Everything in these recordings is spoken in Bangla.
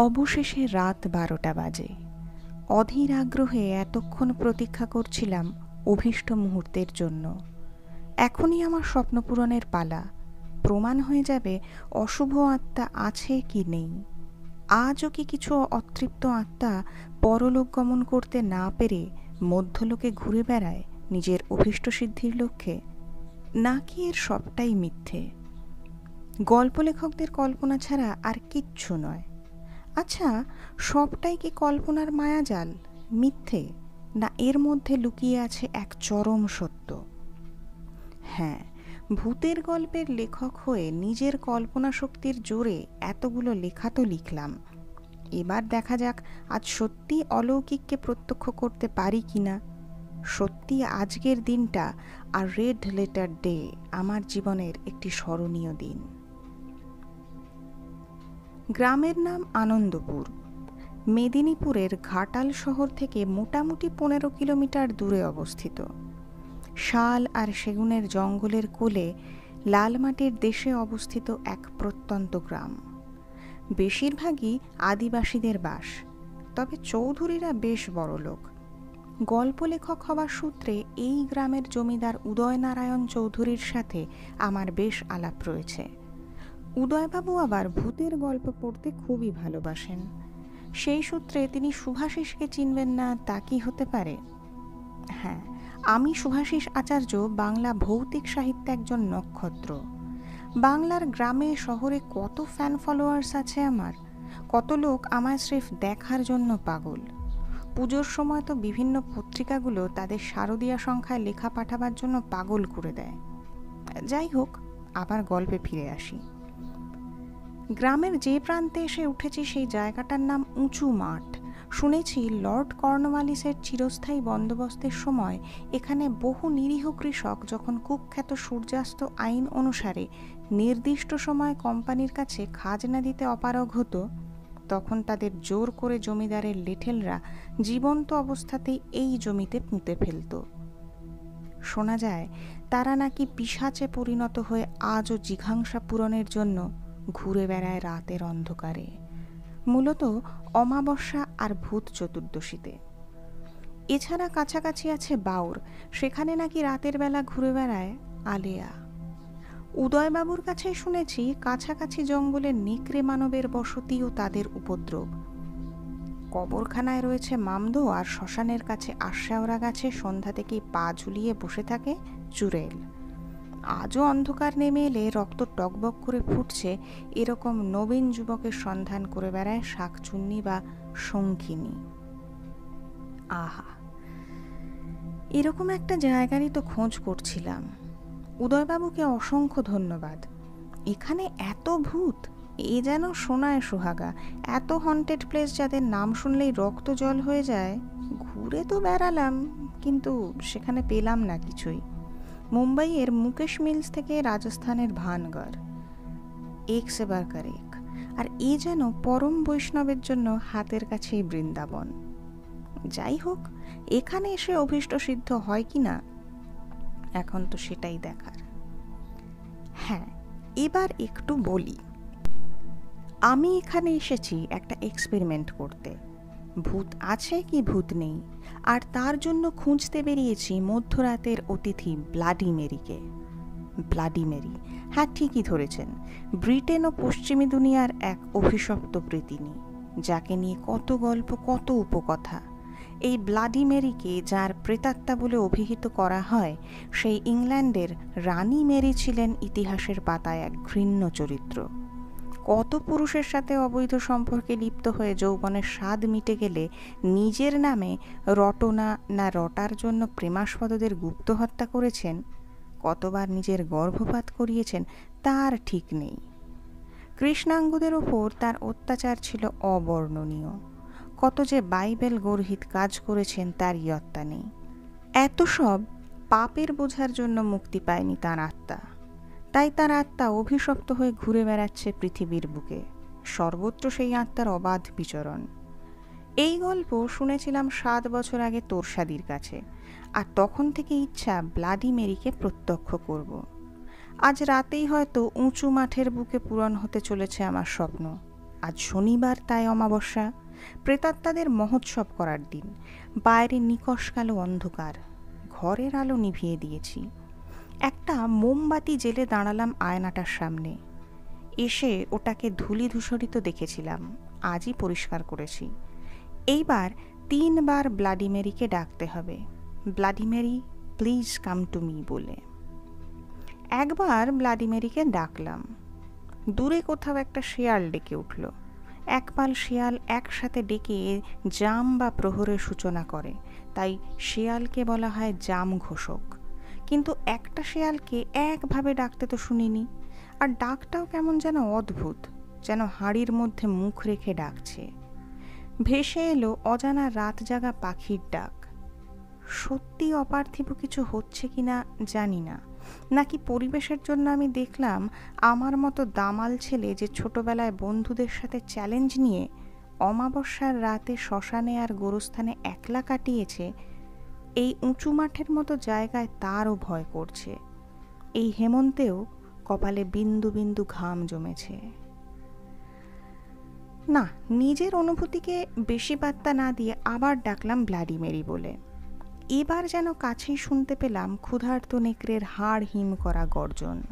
অবশেষে রাত বারোটা বাজে। অধীর আগ্রহে এতক্ষণ প্রতীক্ষা করছিলাম অভীষ্ট মুহূর্তের জন্য। এখনই আমার স্বপ্নপূরণের পালা। প্রমাণ হয়ে যাবে অশুভ আত্মা আছে কি নেই। আজও কি কিছু অতৃপ্ত আত্মা পরলোক গমন করতে না পেরে মধ্যলোকে ঘুরে বেড়ায় নিজের অভীষ্ট সিদ্ধির লক্ষ্যে? নাকি এর সবটাই মিথ্যে? গল্প লেখকদের কল্পনা ছাড়া আর কিচ্ছু নয়। আচ্ছা সবটাই কি কল্পনার মায়াজাল? মিথ্যে? না, এর মধ্যে লুকিয়ে আছে এক চরম সত্য। হ্যাঁ ভূতের গল্পের লেখক হয়ে নিজের কল্পনা শক্তির জোরে এতগুলো লেখা তো লিখলাম। এবার দেখা যাক, আজ সত্যি অলৌকিককে প্রত্যক্ষ করতে পারি কি না সত্যি আজকের দিনটা আর রেড লেটার ডে, আমার জীবনের একটি স্মরণীয় দিন। গ্রামের নাম আনন্দপুর। মেদিনীপুরের ঘাটাল শহর থেকে মোটামুটি পনেরো কিলোমিটার দূরে অবস্থিত। শাল আর সেগুনের জঙ্গলের কোলে লালমাটির দেশে অবস্থিত এক প্রত্যন্ত গ্রাম। বেশিরভাগই আদিবাসীদের বাস, তবে চৌধুরীরা বেশ বড় লোক। গল্প লেখক হওয়ার সূত্রে এই গ্রামের জমিদার উদয়নারায়ণ চৌধুরীর সাথে আমার বেশ আলাপ রয়েছে। উদয়বাবু আবার ভূতের গল্প পড়তে খুবই ভালোবাসেন। সেই সূত্রে তিনি শুভাশিসকে চিনবেন না, তা কি হতে পারে? হ্যাঁ আমি শুভাশিস আচার্য, বাংলা ভৌতিক সাহিত্যে একজন নক্ষত্র। বাংলার গ্রামে, শহরে কত ফ্যান ফলোয়ার্স আছে আমার? কত লোক আমায় স্রেফ দেখার জন্য পাগল। পুজোর সময় তো বিভিন্ন পত্রিকাগুলো তাদের শারদীয়া সংখ্যায় লেখা পাঠাবার জন্য পাগল করে দেয়। যাই হোক, আবার গল্পে ফিরে আসি। গ্রামের যে প্রান্তে এসে উঠেছি সেই জায়গাটার নাম উঁচু মাঠ। শুনেছি লর্ড কর্নওয়ালিসের চিরস্থায়ী বন্দোবস্তের সময় এখানে বহু নিরীহ কৃষক যখন কুখ্যাত সূর্যাস্ত আইন অনুসারে নির্দিষ্ট সময় কোম্পানির কাছে খাজনা দিতে অপারগ হতো, তখন তাদের জোর করে জমিদারের লেঠেলরা জীবন্ত অবস্থাতেই এই জমিতে পুঁতে ফেলত। শোনা যায়, তারা নাকি পিসাচে পরিণত হয়ে আজও জিঘাংসা পূরণের জন্য ঘুরে বেড়ায় রাতের অন্ধকারে, মূলত অমাবস্যা আর ভূত চতুর্দশীতে। এছাড়া কাছাকাছি আছে বাউর, সেখানে নাকি রাতের বেলা ঘুরে বেড়ায় আলেয়া। উদয়বাবুর কাছে শুনেছি কাছাকাছি জঙ্গলে নেকড়ে মানবের বসতি ও তাদের উপদ্রব। কবরখানায় রয়েছে মামদো আর শ্মশানের কাছে আশ্যাওরা গাছে সন্ধ্যা থেকেই পা ঝুলিয়ে বসে থাকে চুরেল আজও অন্ধকার নেমে এলে রক্ত টকবক করে ফুটছে, এরকম নবীন যুবকের সন্ধান করে বেড়ায় শাকচুন্নি বা শঙ্খিনী। আহা, এরকম একটা জায়গারই তো খোঁজ করছিলাম। উদয়বাবুকে অসংখ্য ধন্যবাদ। এখানে এত ভূত, এ যেন শোনায় সোহাগা, এত হন্টেড প্লেস যাদের নাম শুনলেই রক্ত জল হয়ে যায়। ঘুরে তো বেড়ালাম, কিন্তু সেখানে পেলাম না কিছুই। মুম্বাইয়ের মুকেশ মিলস থেকে রাজস্থানের ভানগড়। এক সেবার কারেক আর এ যেন পরম বৈষ্ণবের জন্য হাতের কাছেই বৃন্দাবন। যাই হোক, এখানে এসে অভীষ্ট সিদ্ধ হয় কি না? এখন তো সেটাই দেখার। হ্যাঁ এবার একটু বলি। আমি এখানে এসেছি একটা এক্সপেরিমেন্ট করতে। ভূত আছে কি ভূত নেই? আর তার জন্য খুঁজতে বেরিয়েছি মধ্যরাতের অতিথি ব্লাডিমেরিকে ব্লাডিমেরি হ্যাঁ ঠিকই ধরেছেন। ব্রিটেন ও পশ্চিমী দুনিয়ার এক অভিশপ্ত প্রীতিনী, যাকে নিয়ে কত গল্প, কত উপকথা। এই ব্লাডিমেরিকে যার প্রেতাত্মা বলে অভিহিত করা হয়, সেই ইংল্যান্ডের রানী মেরি ছিলেন ইতিহাসের পাতায় এক ঘৃণ্য চরিত্র। কত পুরুষের সাথে অবৈধ সম্পর্কে লিপ্ত হয়ে যৌবনের স্বাদ মিটে গেলে নিজের নামে রটনা না রটার জন্য প্রেমাস্পদদের গুপ্ত হত্যা করেছেন? কতবার নিজের গর্ভপাত করিয়েছেন তার ঠিক নেই। কৃষ্ণাঙ্গদের ওপর তার অত্যাচার ছিল অবর্ণনীয়। কত যে বাইবেল গর্হিত কাজ করেছেন তার ইয়ত্তা নেই। এত সব পাপের বোঝার জন্য মুক্তি পায়নি তার আত্মা। তাই তার আত্মা অভিশপ্ত হয়ে ঘুরে বেড়াচ্ছে পৃথিবীর বুকে। সর্বত্র সেই আত্মার অবাধ বিচরণ। এই গল্প শুনেছিলাম সাত বছর আগে তোরসাদির কাছে, আর তখন থেকে ইচ্ছা ব্লাডি মেরিকে প্রত্যক্ষ করব। আজ রাতেই হয়তো উঁচু মাঠের বুকে পূরণ হতে চলেছে আমার স্বপ্ন। আজ শনিবার তাই অমাবস্যা। প্রেতাত্মাদের মহোৎসব করার দিন। বাইরে নিকশ কালো অন্ধকার। ঘরের আলো নিভিয়ে দিয়েছি। একটা মোমবাতি জেলে দাঁড়ালাম আয়নাটার সামনে। এসে ওটাকে ধুলি ধূসরিত দেখেছিলাম, আজই পরিষ্কার করেছি। এইবার তিনবার ব্লাডিমেরিকে ডাকতে হবে। Bloody Mary please come to me বলে। একবার ব্লাডিমেরিকে ডাকলাম। দূরে কোথাও একটা শেয়াল ডেকে উঠল। একপাল শেয়াল একসাথে ডেকে জাম বা প্রহরের সূচনা করে। তাই শেয়ালকে বলা হয় জাম ঘোষক। কিন্তু একটা শেয়ালকে একভাবে ডাকতে তো শুনিনি। আর ডাকটাও কেমন যেন অদ্ভুত, যেন হাড়ির মধ্যে মুখ রেখে ডাকছে। ভেসে এলো অজানা রাত জাগা পাখির ডাক। সত্যি অপার্থিব কিছু হচ্ছে কিনা জানি না। নাকি পরিবেশের জন্য আমি দেখলাম আমার মতো দামাল ছেলে যে ছোটবেলায় বন্ধুদের সাথে চ্যালেঞ্জ নিয়ে অমাবস্যার রাতে শ্মশানে আর গোরস্থানে একলা কাটিয়েছে এই উঁচু মাঠের মতো জায়গায় তারও ভয় করছে। এই হেমন্তেও কপালে বিন্দু বিন্দু ঘাম জমেছে। না, নিজের অনুভূতিকে বেশি বার্তা না দিয়ে আবার ডাকলাম ব্লাডি মেরি বলে। এবার যেন কাছেই শুনতে পেলাম ক্ষুধার্ত নেকড়ের হাড় হিম করা গর্জন।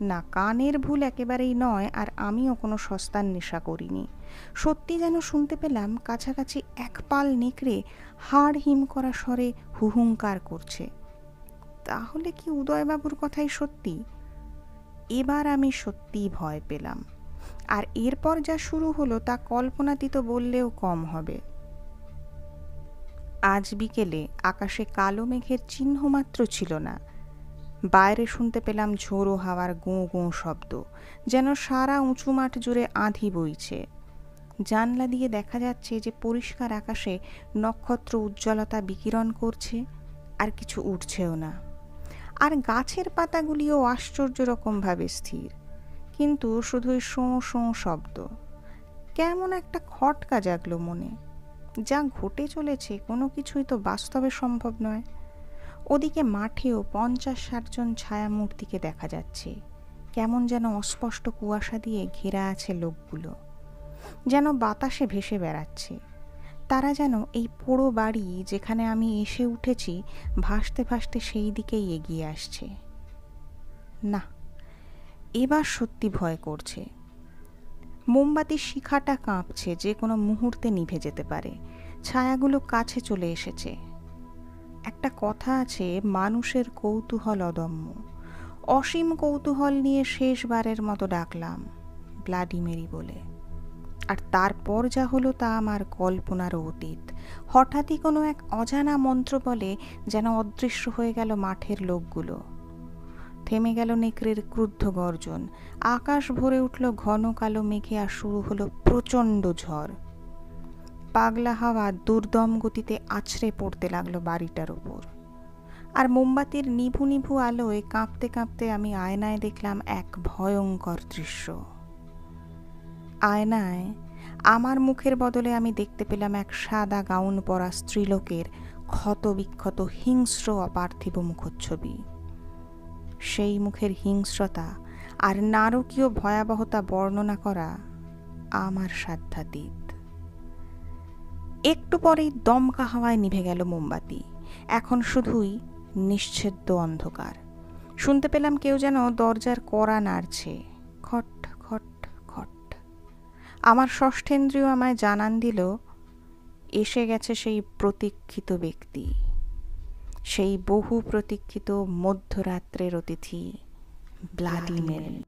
না, কানের ভুল একেবারেই নয়, আর আমিও কোনো সস্তার নেশা করিনি। সত্যি যেন শুনতে পেলাম, কাছাকাছি এক পাল নেকড়ে হাড় হিম করা স্বরে হুহুঙ্কার করছে। তাহলে কি উদয়বাবুর কথাই সত্যি? এবার আমি সত্যিই ভয় পেলাম। আর এরপর যা শুরু হলো, তা কল্পনাতীত বললেও কম হবে। আজ বিকেলে আকাশে কালো মেঘের চিহ্ন মাত্র ছিল না। বাইরে শুনতে পেলাম ঝোড়ো হাওয়ার গোঁ গোঁ শব্দ, যেন সারা উঁচু মাঠ জুড়ে আঁধি বইছে। জানলা দিয়ে দেখা যাচ্ছে যে পরিষ্কার আকাশে নক্ষত্র উজ্জ্বলতা বিকিরণ করছে, আর কিছু উঠছেও না। আর গাছের পাতাগুলিও আশ্চর্য রকমভাবে স্থির, কিন্তু শুধুই শোঁ শোঁ শব্দ। কেমন একটা খটকা জাগলো মনে। যা ঘটে চলেছে কোনো কিছুই তো বাস্তবে সম্ভব নয়। ওদিকে মাঠেও পঞ্চাশ ষাটজন ছায়ামূর্তিকে দেখা যাচ্ছে। কেমন যেন অস্পষ্ট কুয়াশা দিয়ে ঘেরা আছে লোকগুলো। যেন বাতাসে ভেসে বেড়াচ্ছে। তারা যেন এই পোড়ো বাড়ি যেখানে আমি এসে উঠেছি, ভাসতে ভাসতে সেই দিকেই এগিয়ে আসছে। না, এবার সত্যি ভয় করছে। মোমবাতির শিখাটা কাঁপছে, যে কোনো মুহূর্তে নিভে যেতে পারে। ছায়াগুলো কাছে চলে এসেছে। একটা কথা আছে, মানুষের কৌতূহল অদম্য। অসীম কৌতূহল নিয়ে শেষবারের মতো ডাকলাম ব্লাডিমেরি বলে। আর তারপর যা হলো তা আমার কল্পনারও অতীত। হঠাৎই কোনো এক অজানা মন্ত্র বলে যেন অদৃশ্য হয়ে গেল মাঠের লোকগুলো। থেমে গেল নেকড়ের ক্রুদ্ধ গর্জন। আকাশ ভরে উঠল ঘন কালো মেঘে আর শুরু হলো প্রচণ্ড ঝড়। পাগলা হাওয়া দুর্দম গতিতে আছড়ে পড়তে লাগল বাড়িটার ওপর আর মোমবাতির নিভু নিভু আলোয় কাঁপতে কাঁপতে আমি আয়নায় দেখলাম এক ভয়ঙ্কর দৃশ্য। আয়নায় আমার মুখের বদলে আমি দেখতে পেলাম এক সাদা গাউন পরা স্ত্রীলোকের ক্ষত বিক্ষত হিংস্র অপার্থিব মুখচ্ছবি। সেই মুখের হিংস্রতা আর নারকীয় ভয়াবহতা বর্ণনা করা আমার সাধ্যাতীত। একটু পরেই দমকা হাওয়ায় নিভে গেল মোমবাতি। এখন শুধুই নিশ্ছেদ্য অন্ধকার। শুনতে পেলাম কেউ যেন দরজার কড়া নাড়ছে। খট খট খট। আমার ষষ্ঠেন্দ্রিয় আমায় জানান দিল, এসে গেছে সেই প্রতীক্ষিত ব্যক্তি। সেই বহু প্রতীক্ষিত মধ্যরাত্রের অতিথি, ব্লাডিমের।